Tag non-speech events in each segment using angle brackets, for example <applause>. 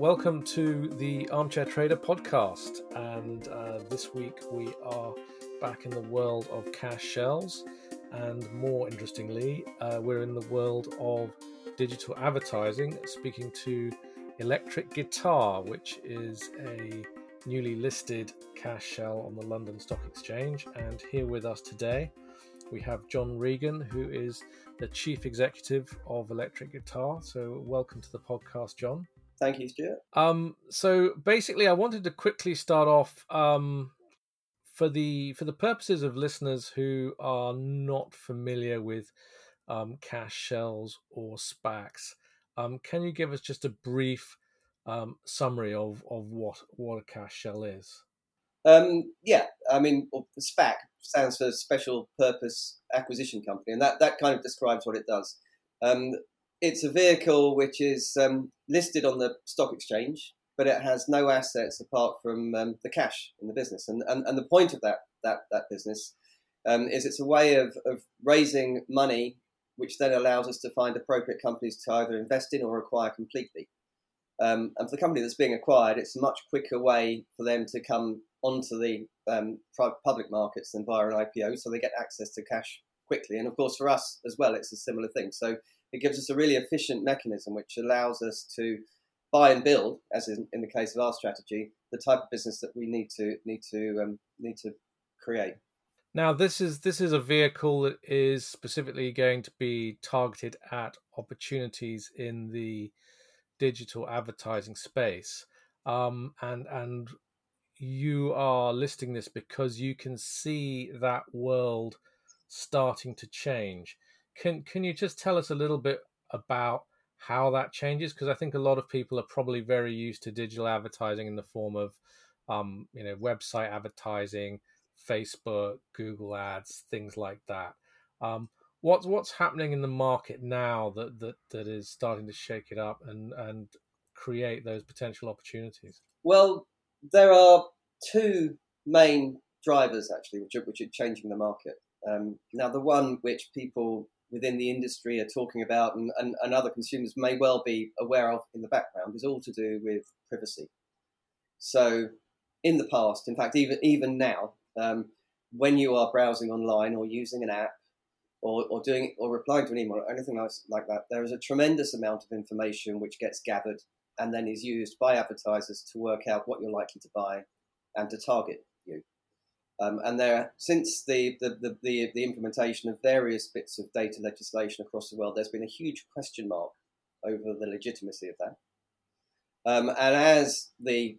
welcome to the Armchair Trader podcast. And uh, this week we are back in the world of cash shells. And more interestingly, uh, we're in the world of digital advertising, speaking to Electric Guitar, which is a newly listed cash shell on the London Stock Exchange. And here with us today, we have John Regan, who is the Chief Executive of Electric Guitar. So, welcome to the podcast, John. Thank you, Stuart. Um, so basically, I wanted to quickly start off um, for the for the purposes of listeners who are not familiar with um, cash shells or SPACs. Um, can you give us just a brief um, summary of, of what what a cash shell is? Um, yeah, I mean, SPAC stands for Special Purpose Acquisition Company, and that, that kind of describes what it does. Um, it's a vehicle which is um, listed on the stock exchange, but it has no assets apart from um, the cash in the business. And, and, and the point of that, that, that business um, is it's a way of, of raising money, which then allows us to find appropriate companies to either invest in or acquire completely. Um, and for the company that's being acquired, it's a much quicker way for them to come onto the um, public markets than via an IPO, so they get access to cash quickly. And of course, for us as well, it's a similar thing. So it gives us a really efficient mechanism which allows us to buy and build, as in, in the case of our strategy, the type of business that we need to need to um, need to create. Now, this is this is a vehicle that is specifically going to be targeted at opportunities in the digital advertising space, um, and and you are listing this because you can see that world starting to change. Can can you just tell us a little bit about how that changes? Because I think a lot of people are probably very used to digital advertising in the form of, um, you know, website advertising, Facebook, Google Ads, things like that. Um, what's what's happening in the market now that that that is starting to shake it up and and create those potential opportunities? Well, there are two main drivers actually, which are, which are changing the market. Um, now, the one which people within the industry are talking about and, and, and other consumers may well be aware of in the background is all to do with privacy. So, in the past, in fact, even even now, um, when you are browsing online or using an app or, or doing or replying to an email or anything else like that, there is a tremendous amount of information which gets gathered and then is used by advertisers to work out what you're likely to buy and to target. Um, and there, since the, the, the, the, implementation of various bits of data legislation across the world, there's been a huge question mark over the legitimacy of that. Um, and as the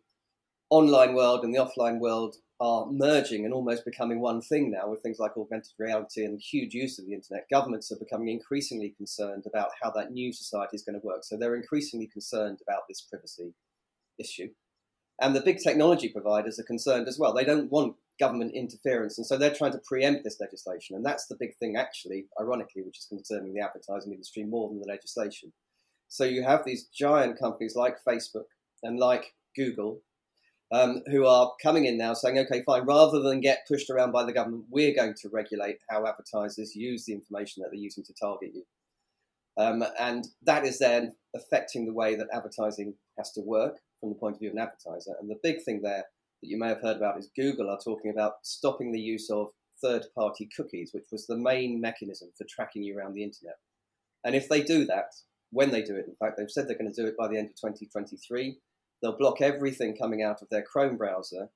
online world and the offline world are merging and almost becoming one thing now with things like augmented reality and huge use of the internet, governments are becoming increasingly concerned about how that new society is going to work. So they're increasingly concerned about this privacy issue. And the big technology providers are concerned as well. They don't want government interference. And so they're trying to preempt this legislation. And that's the big thing, actually, ironically, which is concerning the advertising industry more than the legislation. So you have these giant companies like Facebook and like Google um, who are coming in now saying, okay, fine, rather than get pushed around by the government, we're going to regulate how advertisers use the information that they're using to target you. Um, and that is then affecting the way that advertising has to work from the point of view of an advertiser. And the big thing there that you may have heard about is Google are talking about stopping the use of third party cookies, which was the main mechanism for tracking you around the internet. And if they do that, when they do it, in fact, they've said they're going to do it by the end of 2023, they'll block everything coming out of their Chrome browser.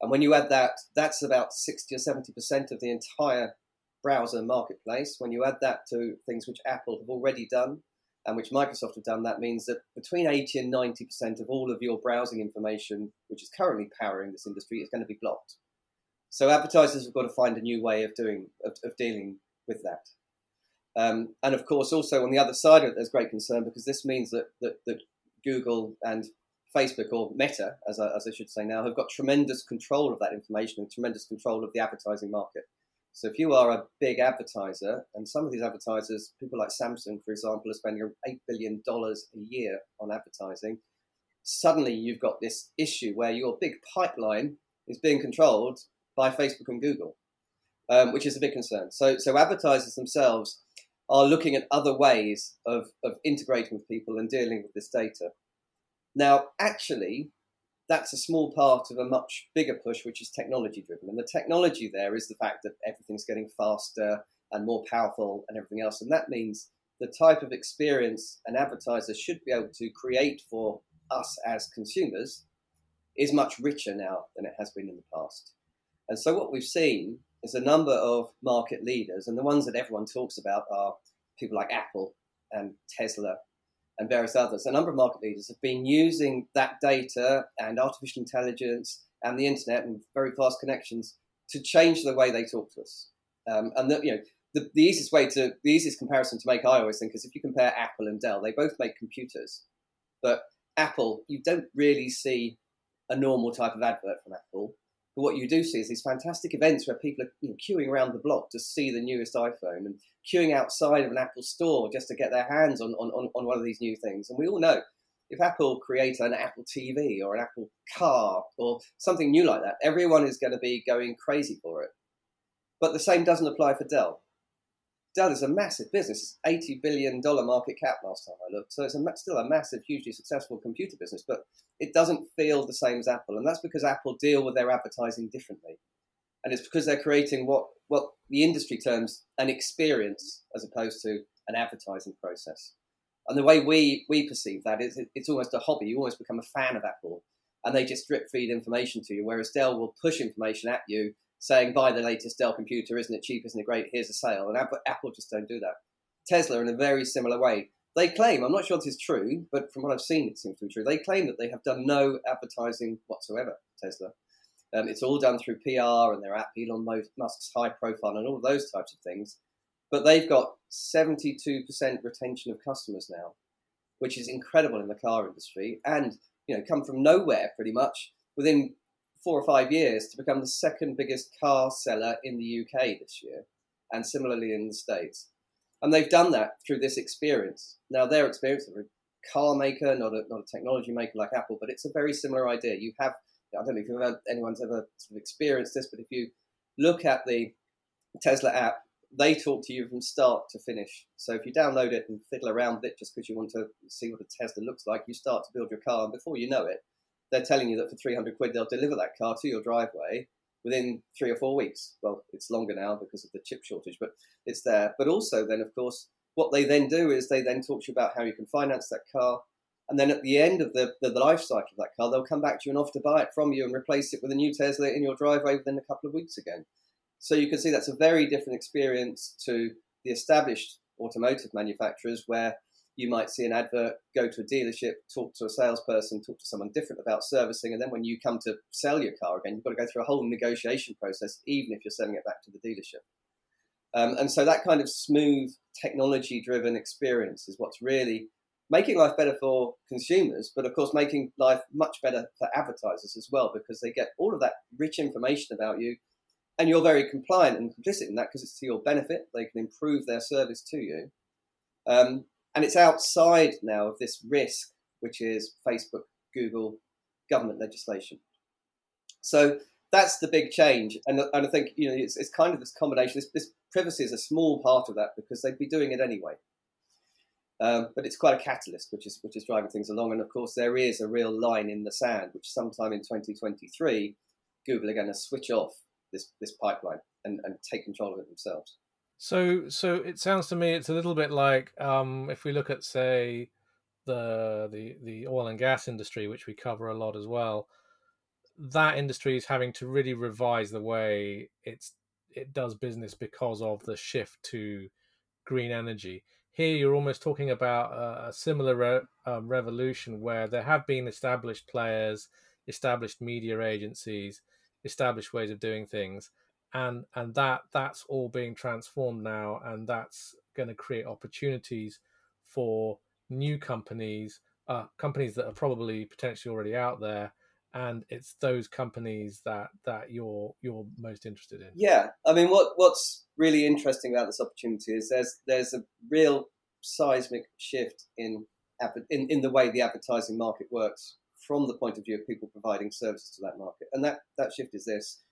And when you add that, that's about 60 or 70% of the entire browser marketplace. When you add that to things which Apple have already done, and which Microsoft have done, that means that between 80 and 90% of all of your browsing information, which is currently powering this industry, is going to be blocked. So advertisers have got to find a new way of doing of, of dealing with that. Um, and of course, also on the other side of it, there's great concern because this means that, that, that Google and Facebook, or Meta, as I, as I should say now, have got tremendous control of that information and tremendous control of the advertising market. So if you are a big advertiser, and some of these advertisers, people like Samsung, for example, are spending $8 billion a year on advertising, suddenly you've got this issue where your big pipeline is being controlled by Facebook and Google, um, which is a big concern. So, so advertisers themselves are looking at other ways of, of integrating with people and dealing with this data. Now, actually, that's a small part of a much bigger push, which is technology driven. And the technology there is the fact that everything's getting faster and more powerful and everything else. And that means the type of experience an advertiser should be able to create for us as consumers is much richer now than it has been in the past. And so what we've seen is a number of market leaders, and the ones that everyone talks about are people like Apple and Tesla and various others. A number of market leaders have been using that data and artificial intelligence and the internet and very fast connections to change the way they talk to us. Um, and the, you know, the, the easiest way to the easiest comparison to make, I always think, is if you compare Apple and Dell. They both make computers, but Apple, you don't really see a normal type of advert from Apple. But what you do see is these fantastic events where people are you know, queuing around the block to see the newest iPhone and queuing outside of an Apple store just to get their hands on, on, on one of these new things. And we all know if Apple create an Apple TV or an Apple car or something new like that, everyone is going to be going crazy for it. But the same doesn't apply for Dell. Dell is a massive business. It's $80 billion market cap last time I looked. So it's a, still a massive, hugely successful computer business, but it doesn't feel the same as Apple. And that's because Apple deal with their advertising differently. And it's because they're creating what, what the industry terms an experience as opposed to an advertising process. And the way we, we perceive that is it, it's almost a hobby. You almost become a fan of Apple and they just drip feed information to you, whereas Dell will push information at you saying buy the latest Dell computer, isn't it cheap, isn't it great? Here's a sale, and Apple, just don't do that. Tesla, in a very similar way, they claim I'm not sure this is true, but from what I've seen, it seems to be true. They claim that they have done no advertising whatsoever. Tesla, um, it's all done through PR and their app, Elon Musk's high profile, and all of those types of things. But they've got 72% retention of customers now, which is incredible in the car industry, and you know, come from nowhere pretty much. Within four or five years to become the second biggest car seller in the UK this year, and similarly in the States. And they've done that through this experience. Now, their experience, of a car maker, not a, not a technology maker like Apple, but it's a very similar idea. You have, I don't know if ever, anyone's ever sort of experienced this, but if you look at the Tesla app, they talk to you from start to finish. So if you download it and fiddle around with it just because you want to see what a Tesla looks like, you start to build your car, and before you know it, they're telling you that for 300 quid they'll deliver that car to your driveway within three or four weeks. Well, it's longer now because of the chip shortage, but it's there. But also, then, of course, what they then do is they then talk to you about how you can finance that car. And then at the end of the, the, life cycle of that car, they'll come back to you and offer to buy it from you and replace it with a new Tesla in your driveway within a couple of weeks again. So you can see that's a very different experience to the established automotive manufacturers where you might see an advert, go to a dealership, talk to a salesperson, talk to someone different about servicing, and then when you come to sell your car again, you've got to go through a whole negotiation process, even if you're selling it back to the dealership. Um, and so that kind of smooth, technology-driven experience is what's really making life better for consumers, but of course making life much better for advertisers as well, because they get all of that rich information about you, and you're very compliant and complicit in that because it's to your benefit. They can improve their service to you. Um, and it's outside now of this risk, which is Facebook, Google, government legislation. So that's the big change, and, and I think you know it's, it's kind of this combination. This, this, privacy is a small part of that because they'd be doing it anyway. Um, but it's quite a catalyst, which is which is driving things along. And of course, there is a real line in the sand, which sometime in 2023, Google are going to switch off this this pipeline and, and take control of it themselves. So, so it sounds to me it's a little bit like um, if we look at, say, the the the oil and gas industry, which we cover a lot as well. That industry is having to really revise the way it's it does business because of the shift to green energy. Here, you're almost talking about a, a similar re, um, revolution where there have been established players, established media agencies, established ways of doing things, and and that that's all being transformed now and that's going to create opportunities for new companies uh, companies that are probably potentially already out there and it's those companies that that you're you're most interested in. Yeah i mean what what's really interesting about this opportunity is there's there's a real seismic shift in in, in the way the advertising market works from the point of view of people providing services to that market and that that shift is this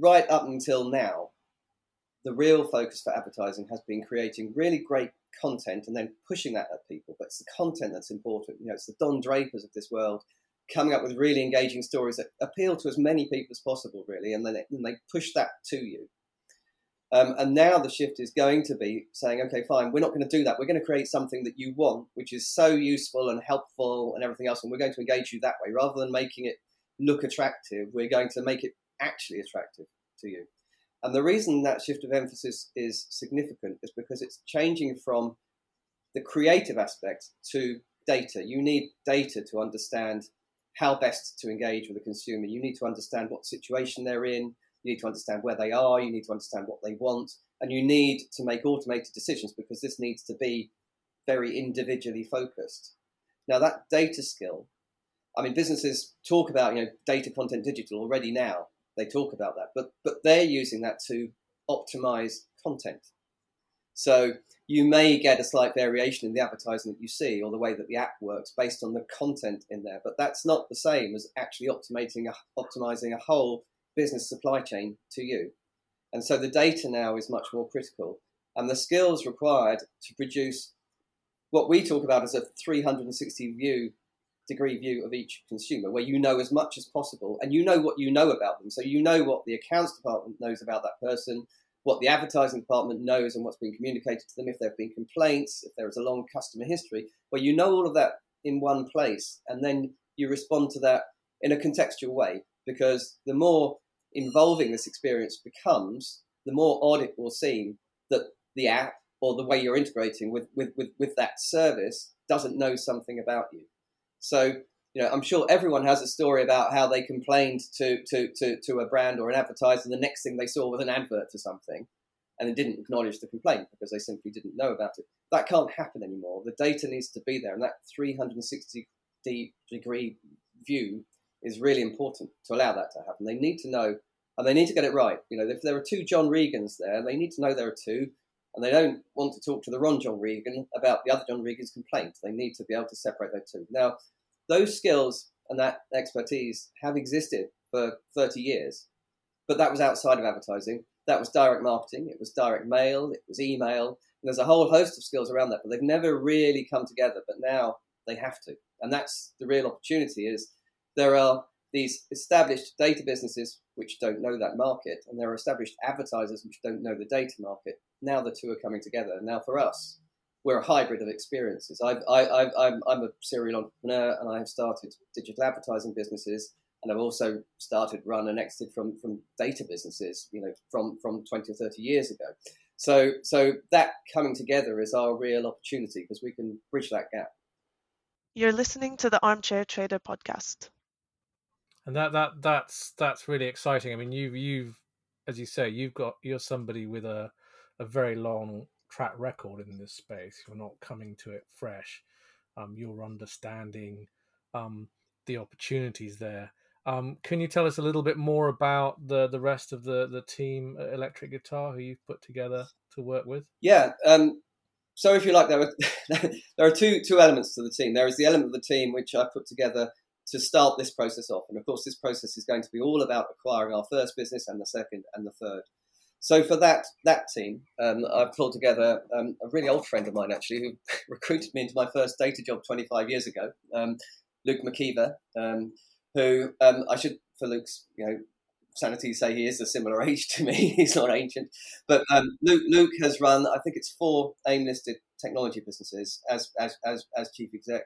right up until now, the real focus for advertising has been creating really great content and then pushing that at people. But it's the content that's important. You know, it's the Don Drapers of this world coming up with really engaging stories that appeal to as many people as possible, really, and then they, and they push that to you. Um, and now the shift is going to be saying, okay, fine, we're not going to do that. We're going to create something that you want, which is so useful and helpful and everything else, and we're going to engage you that way rather than making it look attractive. We're going to make it actually attractive to you. And the reason that shift of emphasis is significant is because it's changing from the creative aspect to data. You need data to understand how best to engage with a consumer. You need to understand what situation they're in. You need to understand where they are. You need to understand what they want. And you need to make automated decisions because this needs to be very individually focused. Now, that data skill, I mean, businesses talk about, you know, data content digital already now. They talk about that, but, but they're using that to optimize content. So you may get a slight variation in the advertising that you see or the way that the app works based on the content in there, but that's not the same as actually optimizing a, optimizing a whole business supply chain to you. And so the data now is much more critical, and the skills required to produce what we talk about as a 360 view degree view of each consumer, where you know as much as possible and you know what you know about them. So you know what the accounts department knows about that person, what the advertising department knows and what's been communicated to them, if there have been complaints, if there is a long customer history, where you know all of that in one place and then you respond to that in a contextual way. Because the more involving this experience becomes, the more odd it will seem that the app or the way you're integrating with, with, with, with that service doesn't know something about you. So you know, I'm sure everyone has a story about how they complained to, to, to, to a brand or an advertiser, and the next thing they saw was an advert for something, and they didn't acknowledge the complaint because they simply didn't know about it. That can't happen anymore. The data needs to be there, and that 360 degree view is really important to allow that to happen. They need to know, and they need to get it right. You know, if there are two John Regans there, they need to know there are two, and they don't want to talk to the wrong John Regan about the other John Regan's complaint. They need to be able to separate those two. Now, those skills and that expertise have existed for 30 years, but that was outside of advertising. That was direct marketing, it was direct mail, it was email, there's a whole host of skills around that, but they've never really come together. But now they have to, and that's the real opportunity. Is there are these established data businesses which don't know that market, and there are established advertisers which don't know the data market. Now the two are coming together. Now for us, we're a hybrid of experiences. I've, I, have i am I'm a serial entrepreneur and I have started digital advertising businesses and I've also started, run and exited from, from data businesses, you know, from, from 20 or 30 years ago. So, so that coming together is our real opportunity because we can bridge that gap. You're listening to the Armchair Trader podcast. And that, that, that's, that's really exciting. I mean, you've, you've, as you say, you've got, you're somebody with a, a very long track record in this space. You're not coming to it fresh. Um, you're understanding um, the opportunities there. Um, can you tell us a little bit more about the the rest of the the team Electric Guitar who you've put together to work with? Yeah. Um, so if you like, there <laughs> there are two two elements to the team. There is the element of the team which I put together to start this process off, and of course, this process is going to be all about acquiring our first business and the second and the third. So for that that team, um, I've pulled together um, a really old friend of mine actually who <laughs> recruited me into my first data job 25 years ago, um, Luke McKeever, um, who um, I should for Luke's you know sanity say he is a similar <laughs> age to me. He's not ancient, but um, Luke Luke has run I think it's four AIM listed technology businesses as as as, as chief exec.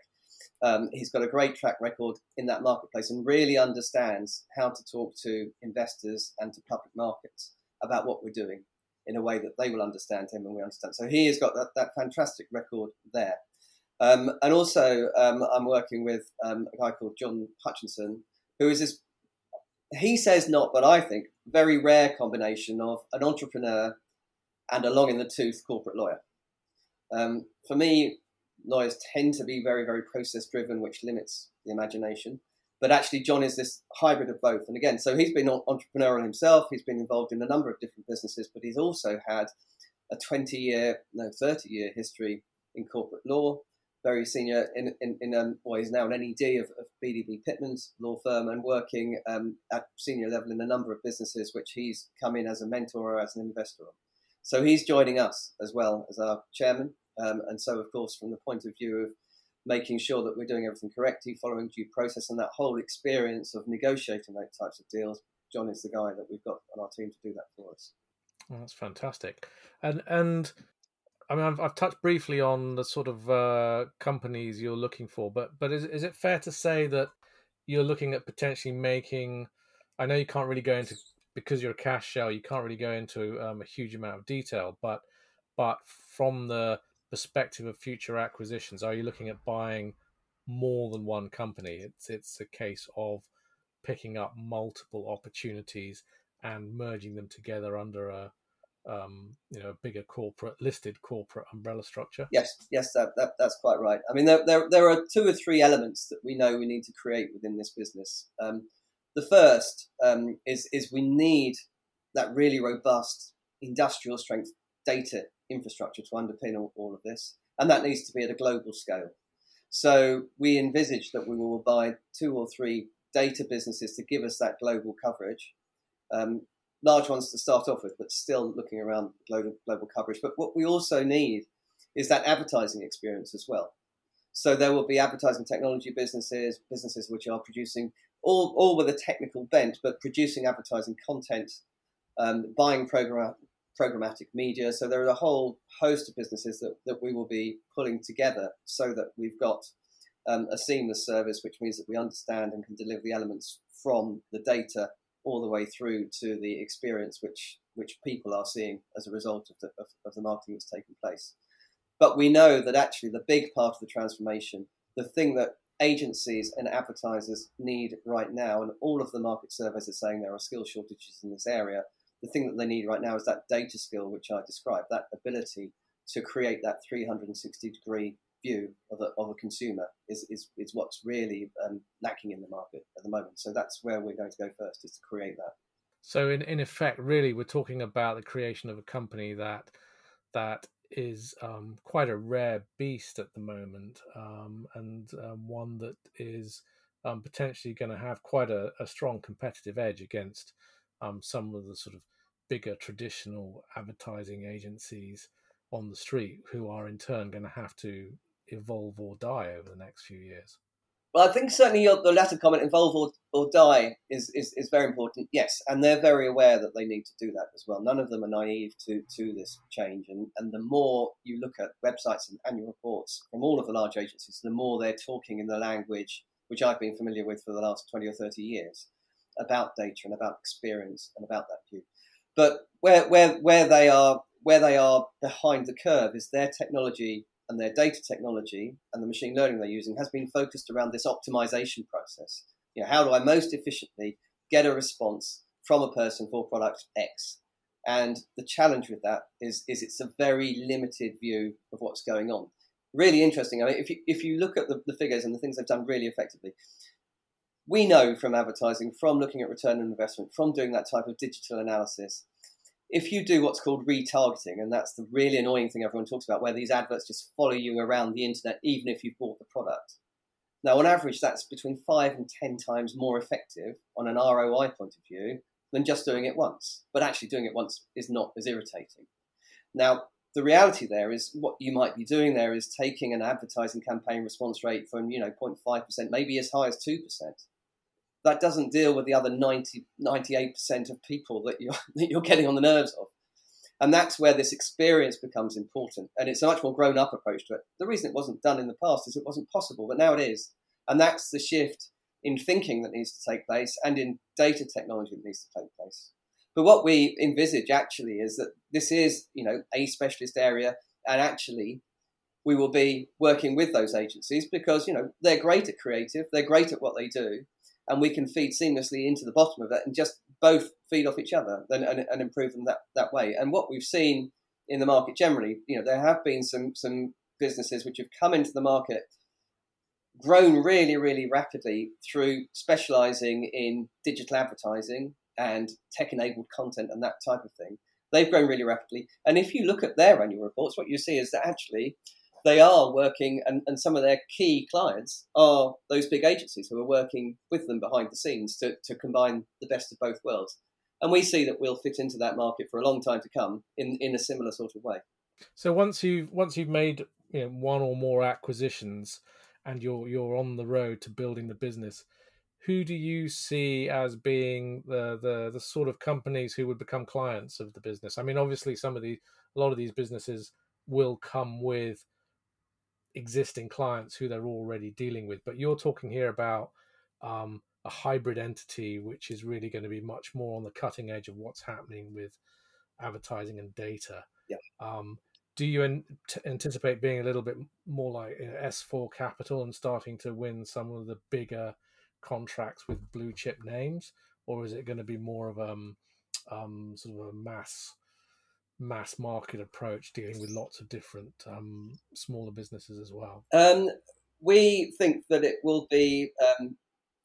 He's got a great track record in that marketplace and really understands how to talk to investors and to public markets about what we're doing in a way that they will understand him and we understand. So he has got that, that fantastic record there. Um, and also, um, I'm working with um, a guy called John Hutchinson, who is this, he says not, but I think, very rare combination of an entrepreneur and a long in the tooth corporate lawyer. Um, for me, lawyers tend to be very, very process driven, which limits the imagination. But actually, John is this hybrid of both. And again, so he's been entrepreneurial himself. He's been involved in a number of different businesses, but he's also had a 20 year, no, 30 year history in corporate law. Very senior in, in, in um, well, he's now an NED of, of BDB Pitman's law firm and working um, at senior level in a number of businesses, which he's come in as a mentor or as an investor on. So he's joining us as well as our chairman. Um, and so, of course, from the point of view of making sure that we're doing everything correctly, following due process, and that whole experience of negotiating those types of deals, John is the guy that we've got on our team to do that for us. Well, that's fantastic. And and I mean, I've, I've touched briefly on the sort of uh, companies you're looking for, but but is is it fair to say that you're looking at potentially making? I know you can't really go into because you're a cash shell, you can't really go into um, a huge amount of detail, but but from the perspective of future acquisitions, are you looking at buying more than one company? It's it's a case of picking up multiple opportunities and merging them together under a um, you know a bigger corporate listed corporate umbrella structure. Yes, yes, that, that that's quite right. I mean, there, there there are two or three elements that we know we need to create within this business. Um, the first um, is is we need that really robust industrial strength data infrastructure to underpin all, all of this, and that needs to be at a global scale. So we envisage that we will buy two or three data businesses to give us that global coverage. Um, large ones to start off with, but still looking around global, global coverage. But what we also need is that advertising experience as well. So there will be advertising technology businesses, businesses which are producing all, all with a technical bent, but producing advertising content, um, buying program, programmatic media. So there are a whole host of businesses that, that we will be pulling together so that we've got um, a seamless service, which means that we understand and can deliver the elements from the data all the way through to the experience which which people are seeing as a result of the, of, of the marketing that's taking place. But we know that actually the big part of the transformation, the thing that agencies and advertisers need right now, and all of the market surveys are saying there are skill shortages in this area, the thing that they need right now is that data skill, which I described, that ability to create that 360 degree view of a, of a consumer is, is, is what's really um, lacking in the market at the moment. So that's where we're going to go first, is to create that. So in, in effect, really, we're talking about the creation of a company that that is um, quite a rare beast at the moment, um, and um, one that is um, potentially going to have quite a, a, strong competitive edge against um, some of the sort of bigger traditional advertising agencies on the street, who are in turn going to have to evolve or die over the next few years? Well, I think certainly the latter comment, evolve or, or die, is, is, is very important. Yes, and they're very aware that they need to do that as well. None of them are naive to, to this change. And, and the more you look at websites and annual reports from all of the large agencies, the more they're talking in the language which I've been familiar with for the last 20 or 30 years about data and about experience and about that view. But where, where, where, they are, where they are behind the curve is their technology and their data technology and the machine learning they're using has been focused around this optimization process. You know, how do I most efficiently get a response from a person for product X? And the challenge with that is, is it's a very limited view of what's going on. Really interesting. I mean, if you, if you look at the, the figures and the things they've done really effectively, we know from advertising, from looking at return on investment, from doing that type of digital analysis, if you do what's called retargeting, and that's the really annoying thing everyone talks about, where these adverts just follow you around the internet even if you've bought the product. Now, on average, that's between five and ten times more effective on an ROI point of view than just doing it once. But actually, doing it once is not as irritating. Now, the reality there is what you might be doing there is taking an advertising campaign response rate from you know 0.5%, maybe as high as 2% that doesn't deal with the other 90, 98% of people that you're, <laughs> that you're getting on the nerves of. And that's where this experience becomes important. And it's a much more grown up approach to it. The reason it wasn't done in the past is it wasn't possible, but now it is. And that's the shift in thinking that needs to take place and in data technology that needs to take place. But what we envisage actually is that this is, you know, a specialist area, and actually we will be working with those agencies because, you know, they're great at creative, they're great at what they do, and we can feed seamlessly into the bottom of that and just both feed off each other and, and, and, improve them that, that way. And what we've seen in the market generally, you know, there have been some some businesses which have come into the market, grown really, really rapidly through specializing in digital advertising and tech-enabled content and that type of thing. They've grown really rapidly. And if you look at their annual reports, what you see is that actually they are working, and, and some of their key clients are those big agencies who are working with them behind the scenes to, to combine the best of both worlds. And we see that we'll fit into that market for a long time to come in, in a similar sort of way. So once you've once you've made you know, one or more acquisitions and you're you're on the road to building the business, who do you see as being the, the the sort of companies who would become clients of the business? I mean, obviously, some of the a lot of these businesses will come with existing clients who they're already dealing with, but you're talking here about um, a hybrid entity, which is really going to be much more on the cutting edge of what's happening with advertising and data. Yeah. Um, do you an- anticipate being a little bit more like you know, S4 Capital and starting to win some of the bigger contracts with blue chip names, or is it going to be more of a um, um, sort of a mass mass market approach, dealing with lots of different um, smaller businesses as well? Um, we think that it will be um,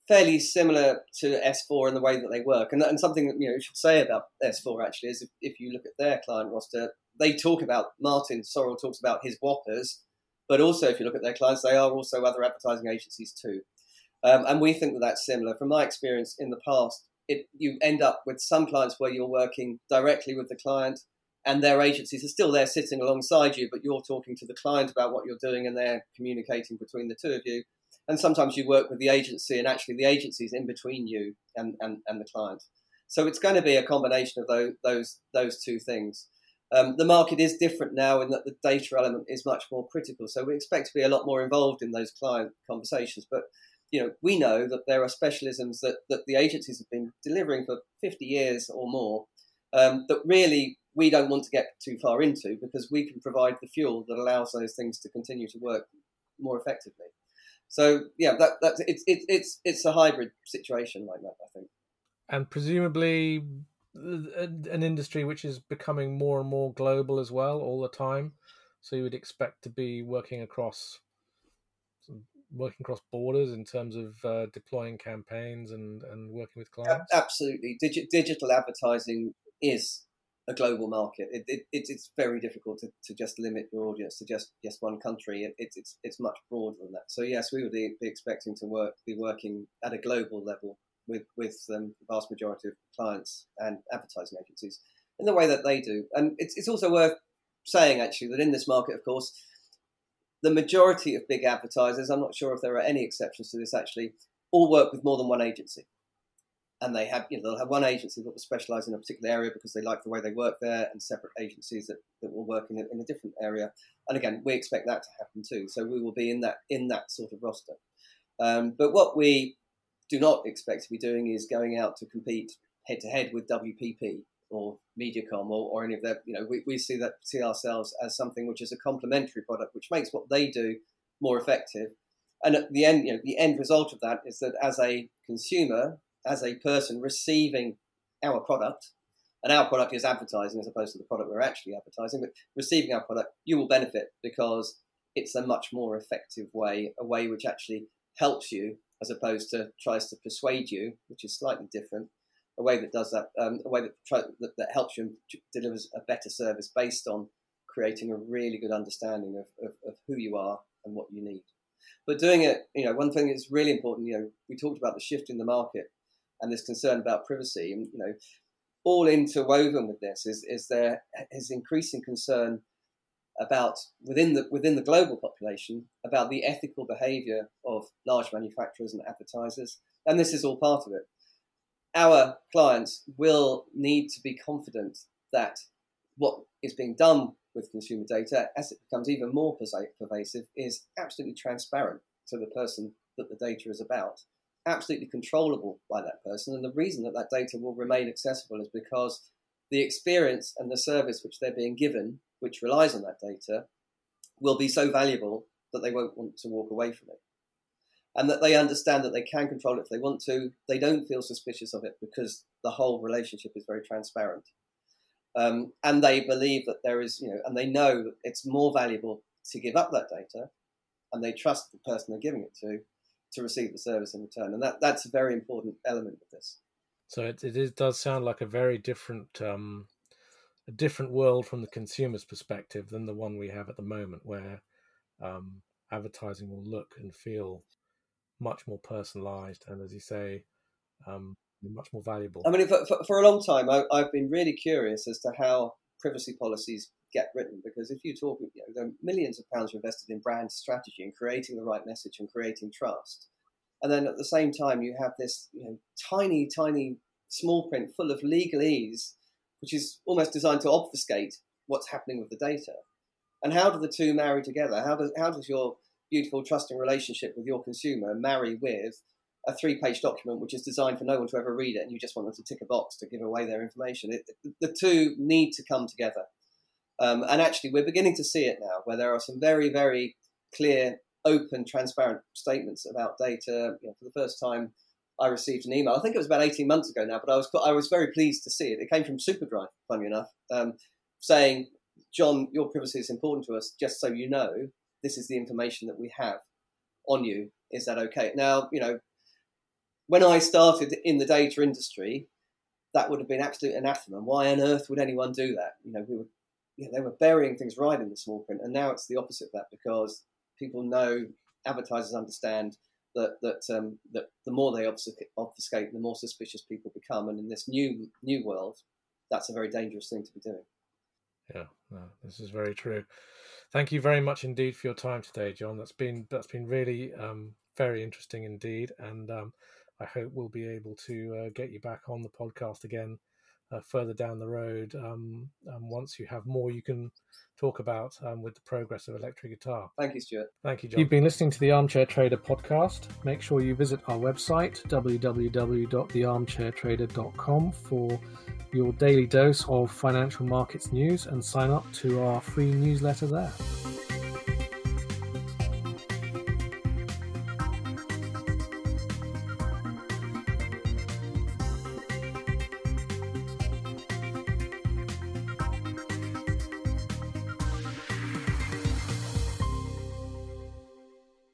fairly similar to S4 in the way that they work, and, and something that you know you should say about S4 actually is if, if you look at their client roster, they talk about Martin Sorrell talks about his whoppers, but also if you look at their clients, they are also other advertising agencies too. Um, and we think that that's similar. From my experience in the past, it, you end up with some clients where you're working directly with the client and their agencies are still there sitting alongside you, but you're talking to the client about what you're doing and they're communicating between the two of you. And sometimes you work with the agency and actually the agency is in between you and, and, and the client. So it's going to be a combination of those, those, those two things. Um, the market is different now in that the data element is much more critical. So we expect to be a lot more involved in those client conversations. But you know, we know that there are specialisms that, that the agencies have been delivering for 50 years or more um, that really we don't want to get too far into because we can provide the fuel that allows those things to continue to work more effectively. So yeah, that that's it's it's it's it's a hybrid situation like that, I think. And presumably, an industry which is becoming more and more global as well all the time. So you would expect to be working across working across borders in terms of uh, deploying campaigns and, and working with clients? Absolutely. Digi- digital advertising is a global market. It, it, it's very difficult to, to just limit your audience to just, just one country. It, it's, it's much broader than that. So yes, we would be expecting to work be working at a global level with with um, the vast majority of clients and advertising agencies in the way that they do. And it's it's also worth saying actually that in this market, of course, the majority of big advertisers, I'm not sure if there are any exceptions to this actually, all work with more than one agency and they have you know they'll have one agency that will specialize in a particular area because they like the way they work there and separate agencies that, that will work in a, in a different area. And again we expect that to happen too. So we will be in that in that sort of roster. Um, but what we do not expect to be doing is going out to compete head to head with WPP or Mediacom or, or any of that you know we, we see that see ourselves as something which is a complementary product which makes what they do more effective. And at the end you know the end result of that is that as a consumer as a person receiving our product, and our product is advertising as opposed to the product we're actually advertising, but receiving our product, you will benefit because it's a much more effective way, a way which actually helps you as opposed to tries to persuade you, which is slightly different. A way that does that, um, a way that, try, that, that helps you and delivers a better service based on creating a really good understanding of, of, of who you are and what you need. But doing it, you know, one thing that's really important, you know, we talked about the shift in the market and this concern about privacy. And you know, all interwoven with this is is there is increasing concern about within the within the global population about the ethical behaviour of large manufacturers and advertisers, and this is all part of it. Our clients will need to be confident that what is being done with consumer data, as it becomes even more pervasive, is absolutely transparent to the person that the data is about absolutely controllable by that person. And the reason that that data will remain accessible is because the experience and the service which they're being given, which relies on that data, will be so valuable that they won't want to walk away from it. And that they understand that they can control it if they want to. They don't feel suspicious of it because the whole relationship is very transparent. Um, and they believe that there is, you know, and they know it's more valuable to give up that data and they trust the person they're giving it to to receive the service in return, and that that's a very important element of this. So it it is, does sound like a very different um, a different world from the consumer's perspective than the one we have at the moment, where um, advertising will look and feel much more personalized, and as you say, um, much more valuable. I mean, for, for, for a long time, I, have been really curious as to how privacy policies get written because if you talk, you know, millions of pounds invested in brand strategy and creating the right message and creating trust, and then at the same time you have this you know, tiny, tiny small print full of legalese, which is almost designed to obfuscate what's happening with the data. And how do the two marry together? How does how does your beautiful trusting relationship with your consumer marry with a three-page document which is designed for no one to ever read it, and you just want them to tick a box to give away their information? It, the two need to come together. Um, and actually, we're beginning to see it now, where there are some very, very clear, open, transparent statements about data. You know, for the first time, I received an email. I think it was about 18 months ago now, but I was I was very pleased to see it. It came from Superdry, funny enough, um, saying, "John, your privacy is important to us. Just so you know, this is the information that we have on you. Is that okay?" Now, you know, when I started in the data industry, that would have been absolute anathema. Why on earth would anyone do that? You know, we were, they were burying things right in the small print, and now it's the opposite of that because people know, advertisers understand that that um, that the more they obfuscate, the more suspicious people become. And in this new new world, that's a very dangerous thing to be doing. Yeah, no, this is very true. Thank you very much indeed for your time today, John. That's been that's been really um, very interesting indeed, and um, I hope we'll be able to uh, get you back on the podcast again uh, further down the road um, um, once you have more you can talk about um, with the progress of electric guitar. Thank you, Stuart. Thank you, John. You've been listening to the Armchair Trader podcast. Make sure you visit our website, www.thearmchairtrader.com, for your daily dose of financial markets news and sign up to our free newsletter there.